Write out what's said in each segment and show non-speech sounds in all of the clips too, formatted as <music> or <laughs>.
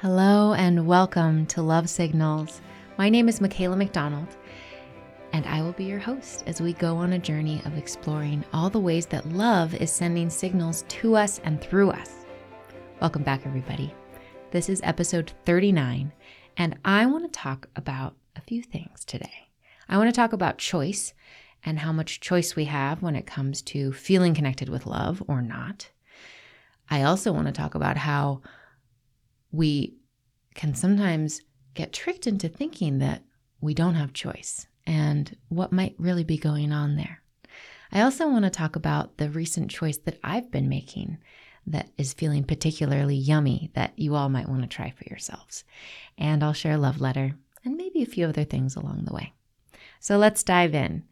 Hello and welcome to Love Signals. My name is Michaela McDonald, and I will be your host as we go on a journey of exploring all the ways that love is sending signals to us and through us. Welcome back, everybody. This is episode 39, and I want to talk about a few things today. I want to talk about choice and how much choice we have when it comes to feeling connected with love or not. I also want to talk about how we can sometimes get tricked into thinking that we don't have choice and what might really be going on there. I also want to talk about the recent choice that I've been making that is feeling particularly yummy that you all might want to try for yourselves. And I'll share a love letter and maybe a few other things along the way. So let's dive in.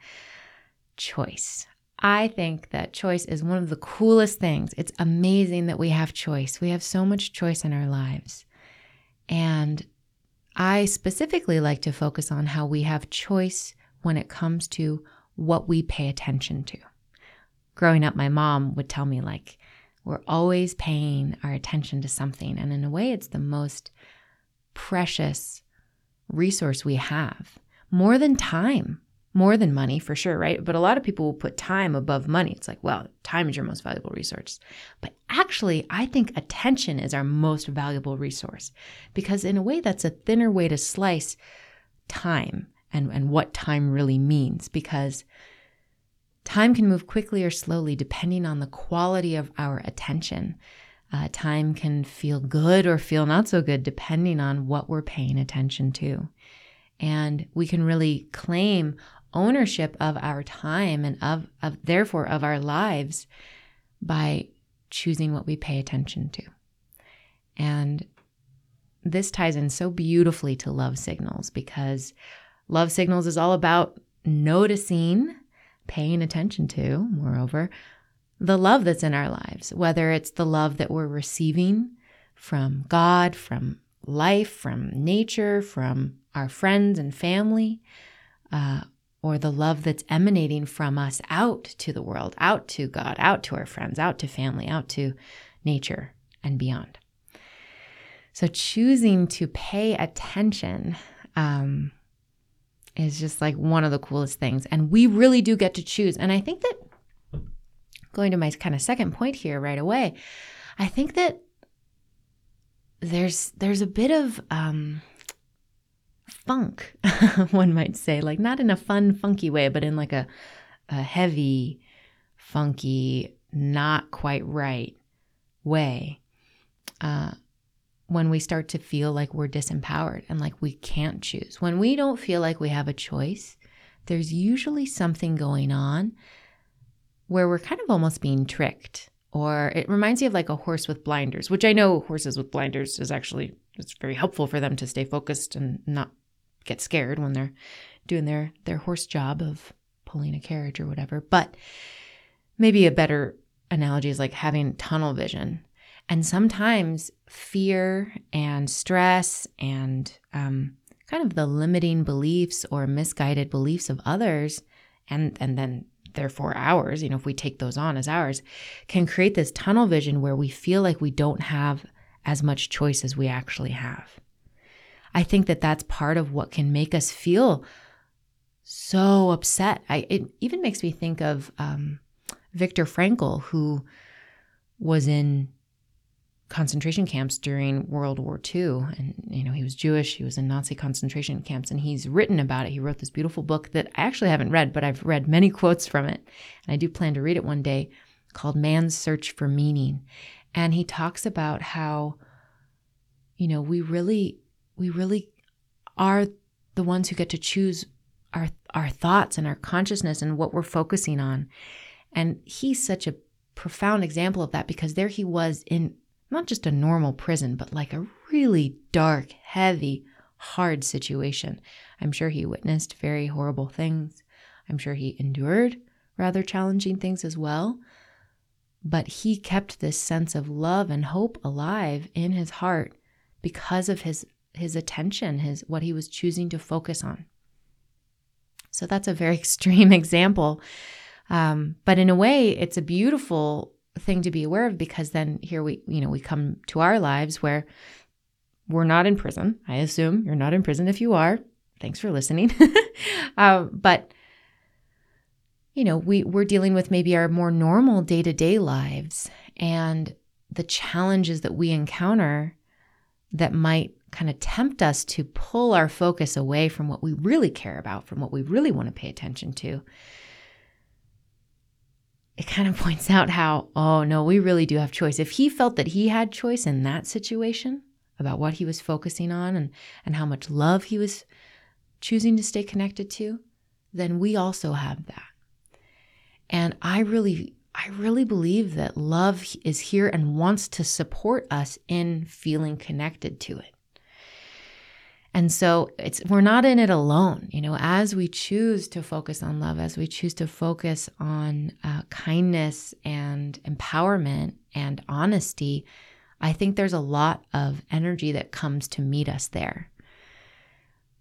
Choice. I think that choice is one of the coolest things. It's amazing that we have choice. We have so much choice in our lives. And I specifically like to focus on how we have choice when it comes to what we pay attention to. Growing up, my mom would tell me, like, we're always paying our attention to something. And in a way, it's the most precious resource we have, more than time more than money for sure, right? But a lot of people will put time above money. It's like, well, time is your most valuable resource. But actually, I think attention is our most valuable resource because, in a way, that's a thinner way to slice time and, and what time really means because time can move quickly or slowly depending on the quality of our attention. Uh, time can feel good or feel not so good depending on what we're paying attention to. And we can really claim ownership of our time and of, of therefore of our lives by choosing what we pay attention to. And this ties in so beautifully to love signals because love signals is all about noticing, paying attention to, moreover, the love that's in our lives, whether it's the love that we're receiving from God, from life, from nature, from our friends and family, uh, or the love that's emanating from us out to the world, out to God, out to our friends, out to family, out to nature and beyond. So choosing to pay attention um, is just like one of the coolest things. And we really do get to choose. And I think that going to my kind of second point here right away, I think that there's there's a bit of um, funk, <laughs> one might say, like not in a fun, funky way, but in like a, a heavy, funky, not quite right way. Uh, when we start to feel like we're disempowered and like we can't choose. When we don't feel like we have a choice, there's usually something going on where we're kind of almost being tricked. Or it reminds me of like a horse with blinders, which I know horses with blinders is actually it's very helpful for them to stay focused and not get scared when they're doing their their horse job of pulling a carriage or whatever. But maybe a better analogy is like having tunnel vision. And sometimes fear and stress and um, kind of the limiting beliefs or misguided beliefs of others, and and then therefore ours, you know, if we take those on as ours, can create this tunnel vision where we feel like we don't have as much choice as we actually have. I think that that's part of what can make us feel so upset. I, it even makes me think of um, Viktor Frankl, who was in concentration camps during World War II. And, you know, he was Jewish, he was in Nazi concentration camps, and he's written about it. He wrote this beautiful book that I actually haven't read, but I've read many <laughs> quotes from it. And I do plan to read it one day called Man's Search for Meaning. And he talks about how, you know, we really we really are the ones who get to choose our our thoughts and our consciousness and what we're focusing on. And he's such a profound example of that because there he was in not just a normal prison, but like a really dark, heavy, hard situation. I'm sure he witnessed very horrible things. I'm sure he endured rather challenging things as well. But he kept this sense of love and hope alive in his heart because of his his attention, his what he was choosing to focus on. So that's a very <laughs> extreme example. Um, but in a way, it's a beautiful thing to be aware of because then here we, you know, we come to our lives where we're not in prison. I assume you're not in prison. If you are, thanks for listening. <laughs> uh, but you know, we we're dealing with maybe our more normal day to day lives and the challenges that we encounter that might kind of tempt us to pull our focus away from what we really care about, from what we really want to pay attention to. It kind of <laughs> points out how, oh no, we really do have choice. If he felt that he had choice in that situation about what he was focusing on and, and how much love he was choosing to stay connected to, then we also have that. And I really I really believe that love is here and wants to support us in feeling connected to it. And so it's we're not in it alone. You know, as we choose to focus on love, as we choose to focus on uh, kindness and empowerment and honesty, I think there's a lot of energy that comes to meet us there.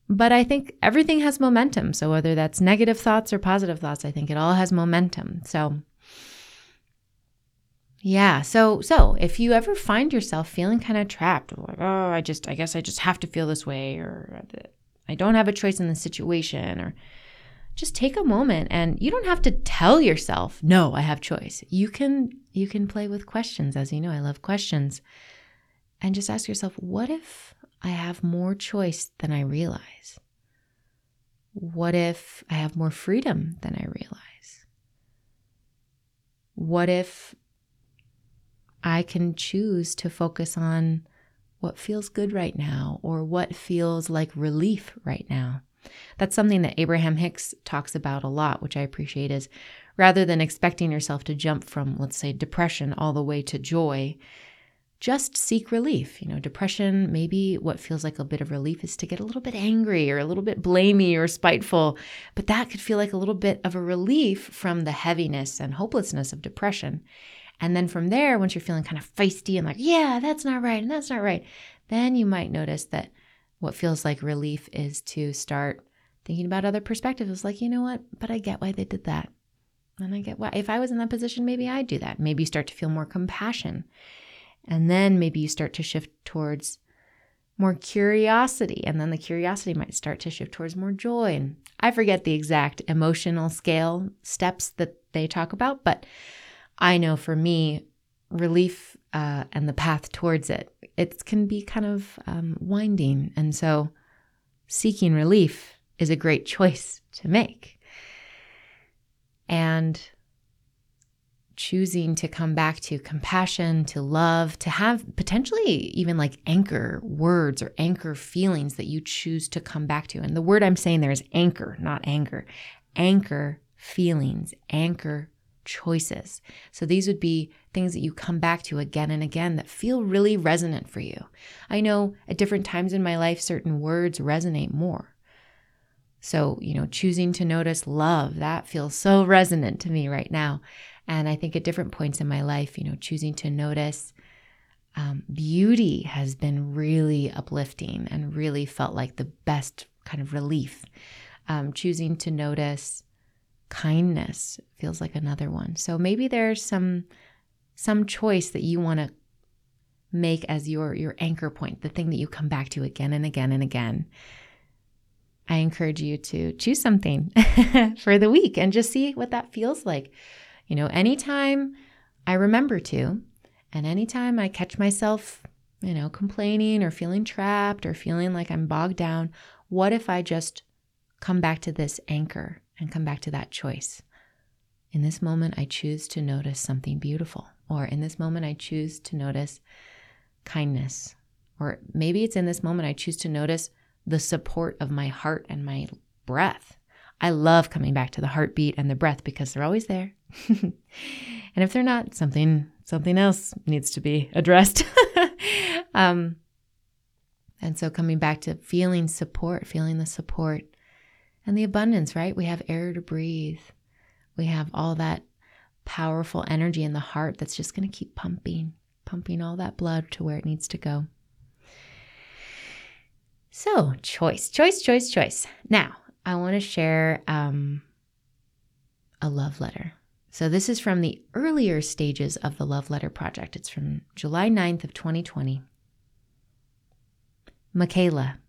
But I think everything has momentum. So whether that's negative thoughts or positive thoughts, I think it all has momentum. So yeah. So so if you ever find yourself feeling kind of trapped, like, oh, I just I guess I just have to feel this way or I don't have a choice in the situation or just take a moment and you don't have to tell yourself, "No, I have choice." You can you can play with questions as you know, I love questions. And just ask yourself, "What if I have more choice than I realize?" What if I have more freedom than I realize? What if I can choose to focus on what feels good right now or what feels like relief right now. That's something that Abraham Hicks talks about a lot, which I appreciate is rather than expecting yourself to jump from, let's say, depression all the way to joy, just seek relief. You know, depression, maybe what feels like a bit of relief is to get a little bit angry or a little bit blamey or spiteful, but that could feel like a little bit of a relief from the heaviness and hopelessness of depression. And then from there, once you're feeling kind of feisty and like, yeah, that's not right and that's not right, then you might notice that what feels like relief is to start thinking about other perspectives. Like, you know what? But I get why they did that. And I get why, if I was in that position, maybe I'd do that. Maybe you start to feel more compassion. And then maybe you start to shift towards more curiosity. And then the curiosity might start to shift towards more joy. And I forget the exact emotional scale steps that they talk about, but I know for me, relief uh, and the path towards it, it can be kind of um, winding. And so seeking relief is a great <laughs> choice to make. And choosing to come back to compassion, to love, to have potentially even like anchor words or anchor feelings that you choose to come back to. And the word I'm saying there is anchor, not anger. Anchor feelings, anchor choices. So these would be things that you come back to again and again that feel really resonant for you. I know at different times in my life, certain words resonate more. So, you know, choosing to notice love, that feels so resonant to me right now. And I think at different points in my life, you know, choosing to notice um, beauty has been really uplifting and really felt like the best kind of relief. Um, choosing to notice kindness feels like another one. So maybe there's some some choice that you want to make as your your anchor point, the thing that you come back to again and again and again. I encourage you to choose something <laughs> for the week and just see what that feels like. You know, anytime I remember to, and anytime I catch myself, you know, complaining or feeling trapped or feeling like I'm bogged down, what if I just come back to this anchor and come back to that choice. In this moment, I choose to notice something beautiful. Or in this moment, I choose to notice kindness. Or maybe it's in this moment, I choose to notice the support of my heart and my breath. I love coming back to the heartbeat and the breath because they're always there. <laughs> and if they're not, something something else needs to be addressed. <laughs> um, and so coming back to feeling support, feeling the support and the abundance, right? We have air to breathe. We have all that powerful energy in the heart that's just going to keep pumping, pumping all that blood to where it needs to go. So, choice, choice, choice, choice. Now, I want to share um, a love letter. So, this is from the earlier stages of the Love Letter Project. It's from July 9th of 2020. Michaela,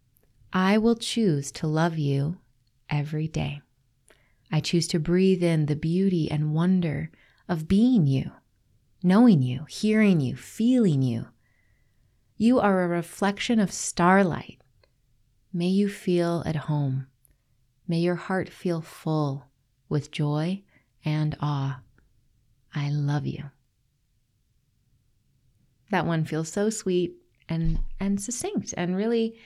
I will choose to love you every day. I choose to breathe in the beauty and wonder of being you, knowing you, hearing you, feeling you. You are a reflection of starlight. May you feel at home. May your heart feel full with joy and awe. I love you. That one feels so sweet and and succinct and really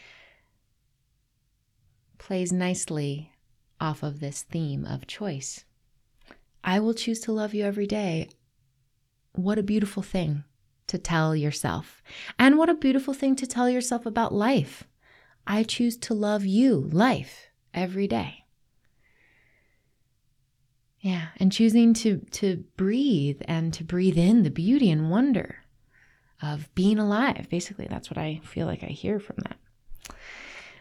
plays nicely off of this theme of choice. I will choose to love you every day. What a beautiful thing to tell yourself. And what a beautiful thing to tell yourself about life. I choose to love you, life, every day. Yeah, and choosing to to breathe and to breathe in the beauty and wonder of being alive. Basically, that's what I feel like I hear from that.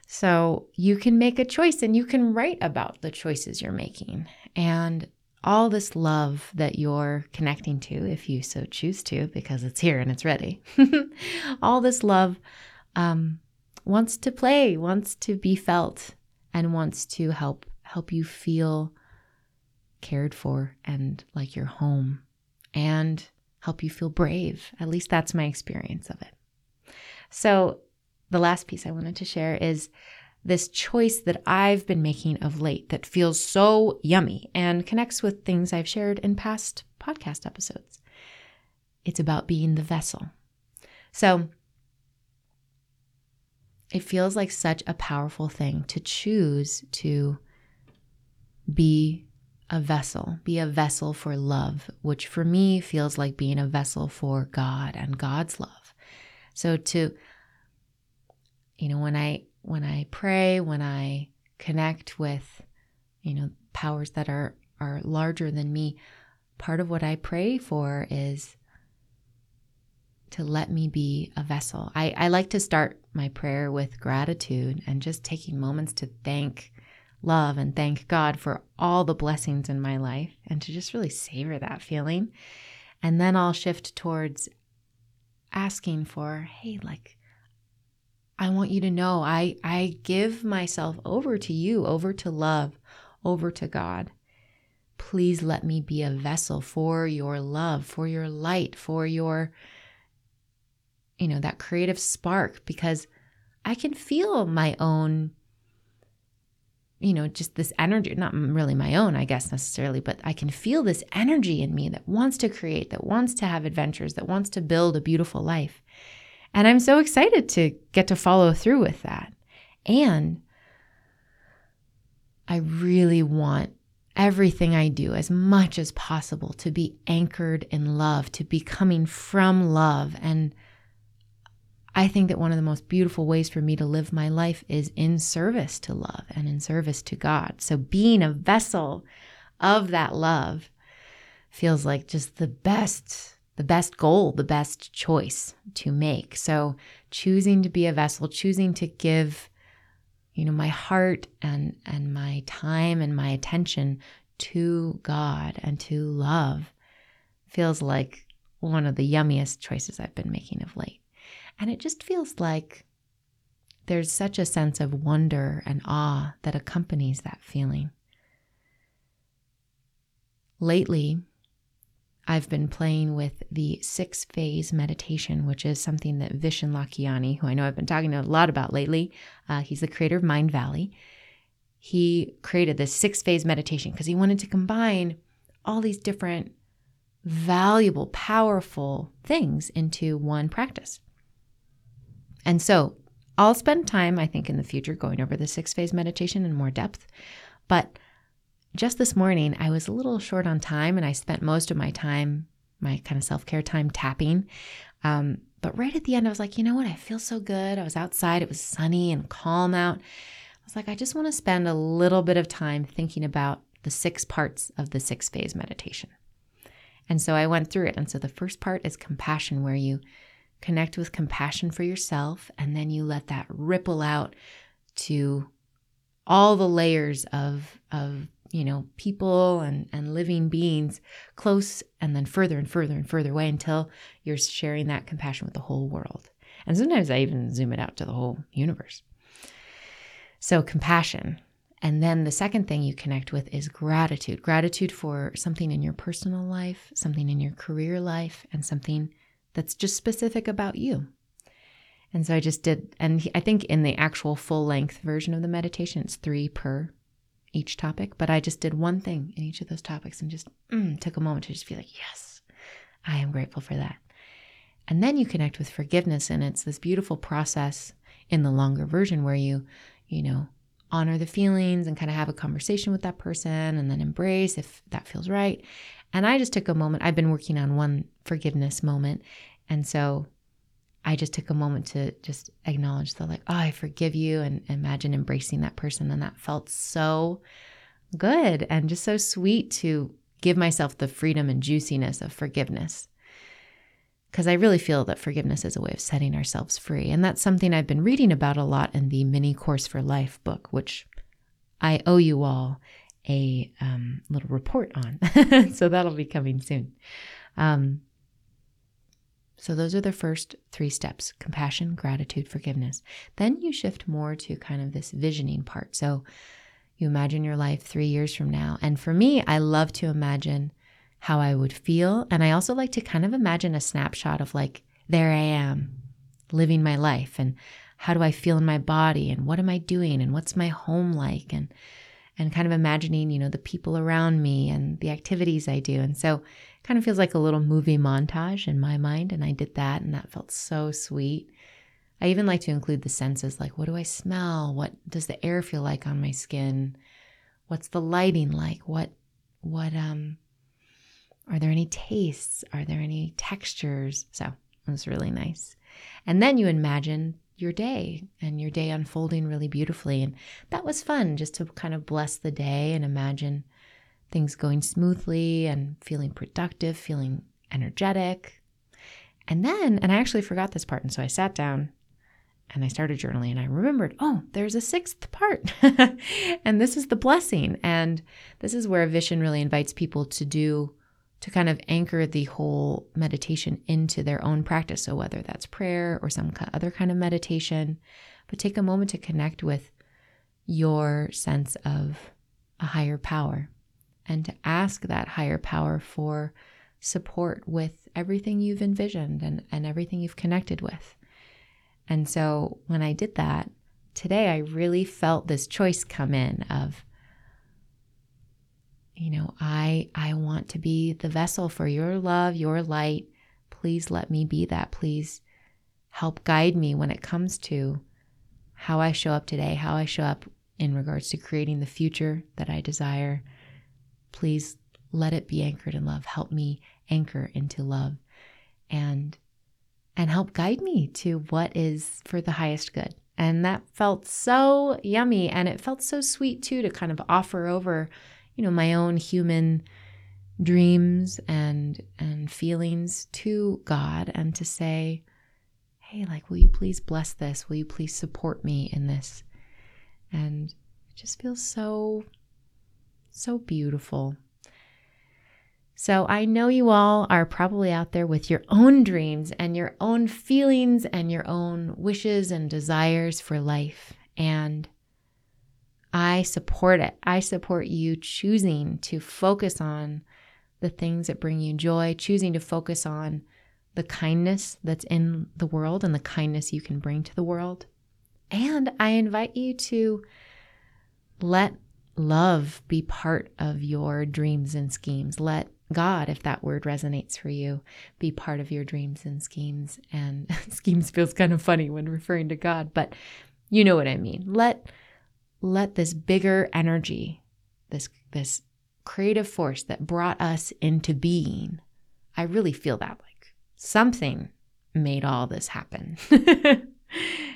So, you can make a choice and you can write about the choices you're making and all this love that you're connecting to, if you so choose to, because it's here and it's ready. <laughs> all this love um, wants to play, wants to be felt, and wants to help help you feel cared for and like you're home and help you feel brave. At least that's my experience of it. So, the last piece I wanted to share is this choice that I've been making of late that feels so yummy and connects with things I've shared in past podcast episodes. It's about being the vessel. So, it feels like such a powerful thing to choose to be a vessel, be a vessel for love, which for me feels like being a vessel for God and God's love. So to you know, when I when I pray, when I connect with you know, powers that are are larger than me, part of what I pray for is to let me be a vessel. I, I like to start my prayer with gratitude and just taking moments to thank love and thank God for all the blessings in my life and to just really savor that feeling. And then I'll shift towards asking for, hey, like, I want you to know I, I give myself over to you, over to love, over to God. Please let me be a vessel for your love, for your light, for your, you know, that creative spark, because I can feel my own you know, just this energy, not really my own, I guess necessarily, but I can feel this energy in me that wants to create, that wants to have adventures, that wants to build a beautiful life. And I'm so excited to get to follow through with that. And I really want everything I do as much as possible to be anchored in love, to be coming from love and I think that one of the most beautiful ways for me to live my life is in service to love and in service to God. So being a vessel of that love feels like just the best the best goal, the best choice to make. So choosing to be a vessel, choosing to give you know my heart and and my time and my attention to God and to love feels like one of the yummiest choices I've been making of late. And it just feels like there's such a sense of wonder and awe that accompanies that feeling. Lately, I've been playing with the six phase meditation, which is something that Vishen Lakhiani, who I know I've been talking a lot about lately, uh, he's the creator of Mindvalley. He created this six phase meditation because he wanted to combine all these different valuable, powerful things into one practice. And so I'll spend time, I think, in the future going over the six phase meditation in more depth. But just this morning, I was a little short on time and I spent most of my time, my kind of self care time, tapping. Um, but right at the end, I was like, you know what? I feel so good. I was outside, it was sunny and calm out. I was like, I just want to spend a little bit of time thinking about the six parts of the six phase meditation. And so I went through it. And so the first part is compassion, where you connect with compassion for yourself, and then you let that ripple out to all the layers of, of you know, people and, and living beings close and then further and further and further away until you're sharing that compassion with the whole world. And sometimes I even zoom it out to the whole universe. So, compassion. And then the second thing you connect with is gratitude gratitude for something in your personal life, something in your career life, and something that's just specific about you. And so I just did, and I think in the actual full length version of the meditation, it's three per each topic, but I just did one thing in each of those topics and just mm, took a moment to just be like, yes, I am grateful for that. And then you connect with forgiveness, and it's this beautiful process in the longer version where you, you know, honor the feelings and kind of have a conversation with that person and then embrace if that feels right. And I just took a moment. I've been working on one forgiveness moment. And so I just took a moment to just acknowledge the like, oh, I forgive you and imagine embracing that person. And that felt so good and just so sweet to give myself the freedom and juiciness of forgiveness. Because I really feel that forgiveness is a way of setting ourselves free. And that's something I've been reading about a lot in the Mini Course for Life book, which I owe you all a um, little report on. <laughs> so that'll be coming soon. Um, so, those are the first three steps compassion, gratitude, forgiveness. Then you shift more to kind of this visioning part. So, you imagine your life three years from now. And for me, I love to imagine how I would feel. And I also like to kind of imagine a snapshot of like, there I am living my life. And how do I feel in my body? And what am I doing? And what's my home like? And and kind of imagining, you know, the people around me and the activities I do. And so it kind of feels like a little movie montage in my mind. And I did that, and that felt so sweet. I even like to include the senses like, what do I smell? What does the air feel like on my skin? What's the lighting like? What, what, um, are there any tastes? Are there any textures? So it was really nice. And then you imagine your day and your day unfolding really beautifully. And that was fun just to kind of bless the day and imagine things going smoothly and feeling productive, feeling energetic. And then, and I actually forgot this part. And so I sat down and I started journaling and I remembered, oh, there's a sixth part. <laughs> and this is the blessing. And this is where Vishen really invites people to do, to kind of anchor the whole meditation into their own practice. So whether that's prayer or some other kind of meditation, but take a moment to connect with your sense of a higher power and to ask that higher power for support with everything you've envisioned and, and everything you've connected with. And so when I did that, today I really felt this choice come in of, you know, I I want to be the vessel for your love, your light. Please let me be that. Please help guide me when it comes to how I show up today, how I show up in regards to creating the future that I desire Please let it be anchored in love. Help me anchor into love and and help guide me to what is for the highest good. And that felt so yummy and it felt so sweet too to kind of offer over, you know, my own human dreams and and feelings to God and to say, "Hey, like will you please bless this? Will you please support me in this?" And it just feels so so beautiful. So I know you all are probably out there with your own dreams and your own feelings and your own wishes and desires for life. And I support it. I support you choosing to focus on the things that bring you joy, choosing to focus on the kindness that's in the world and the kindness you can bring to the world. And I invite you to let love be part of your dreams and schemes. Let God, if that word resonates for you, be part of your dreams and schemes. And <laughs> schemes feels kind of funny when referring to God, but you know what I mean. Let let this bigger energy, this this creative force that brought us into being. I really feel that like something made all this happen. <laughs>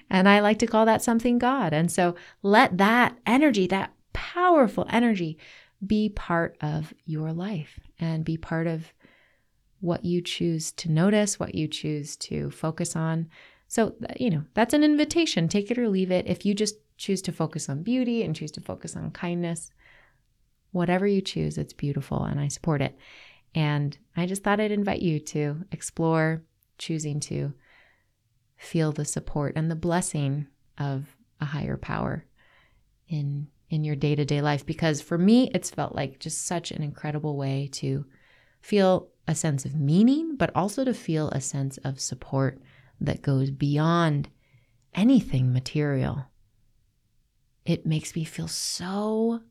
and I like to call that something God. And so let that energy, that powerful energy be part of your life and be part of what you choose to notice, what you choose to focus on. So, you know, that's an invitation. Take it or leave it. If you just choose to focus on beauty and choose to focus on kindness, whatever you choose, it's beautiful and I support it. And I just thought I'd invite you to explore choosing to feel the support and the blessing of a higher power in in your day-to-day life because for me it's felt like just such an incredible way to feel a sense of meaning but also to feel a sense of support that goes beyond anything material it makes me feel so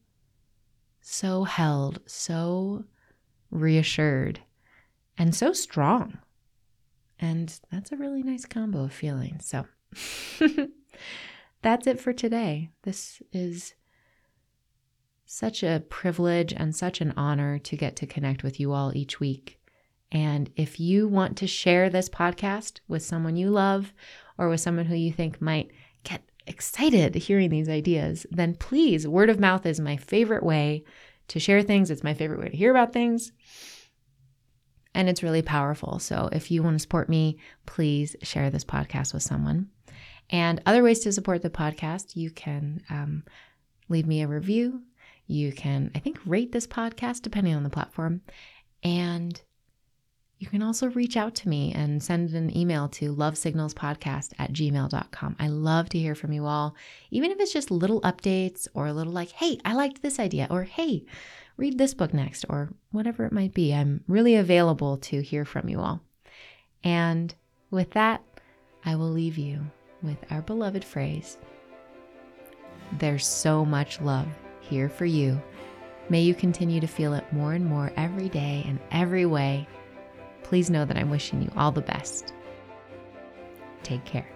so held so reassured and so strong and that's a really nice combo of feelings so <laughs> that's it for today. This is such a privilege and such an honor to get to connect with you all each week. And if you want to share this podcast with someone you love or with someone who you think might get excited hearing these ideas, then please, word of mouth is my favorite way to share things. It's my favorite way to hear about things. And it's really powerful. So if you want to support me, please share this podcast with someone. And other ways to support the podcast, you can um, leave me a review. You can, I think, rate this podcast depending on the platform. And you can also reach out to me and send an email to lovesignalspodcast at gmail.com. I love to hear from you all, even if it's just little updates or a little like, hey, I liked this idea, or hey, read this book next, or whatever it might be. I'm really available to hear from you all. And with that, I will leave you with our beloved phrase There's so much love here for you. May you continue to feel it more and more every day and every way. Please know that I'm wishing you all the best. Take care.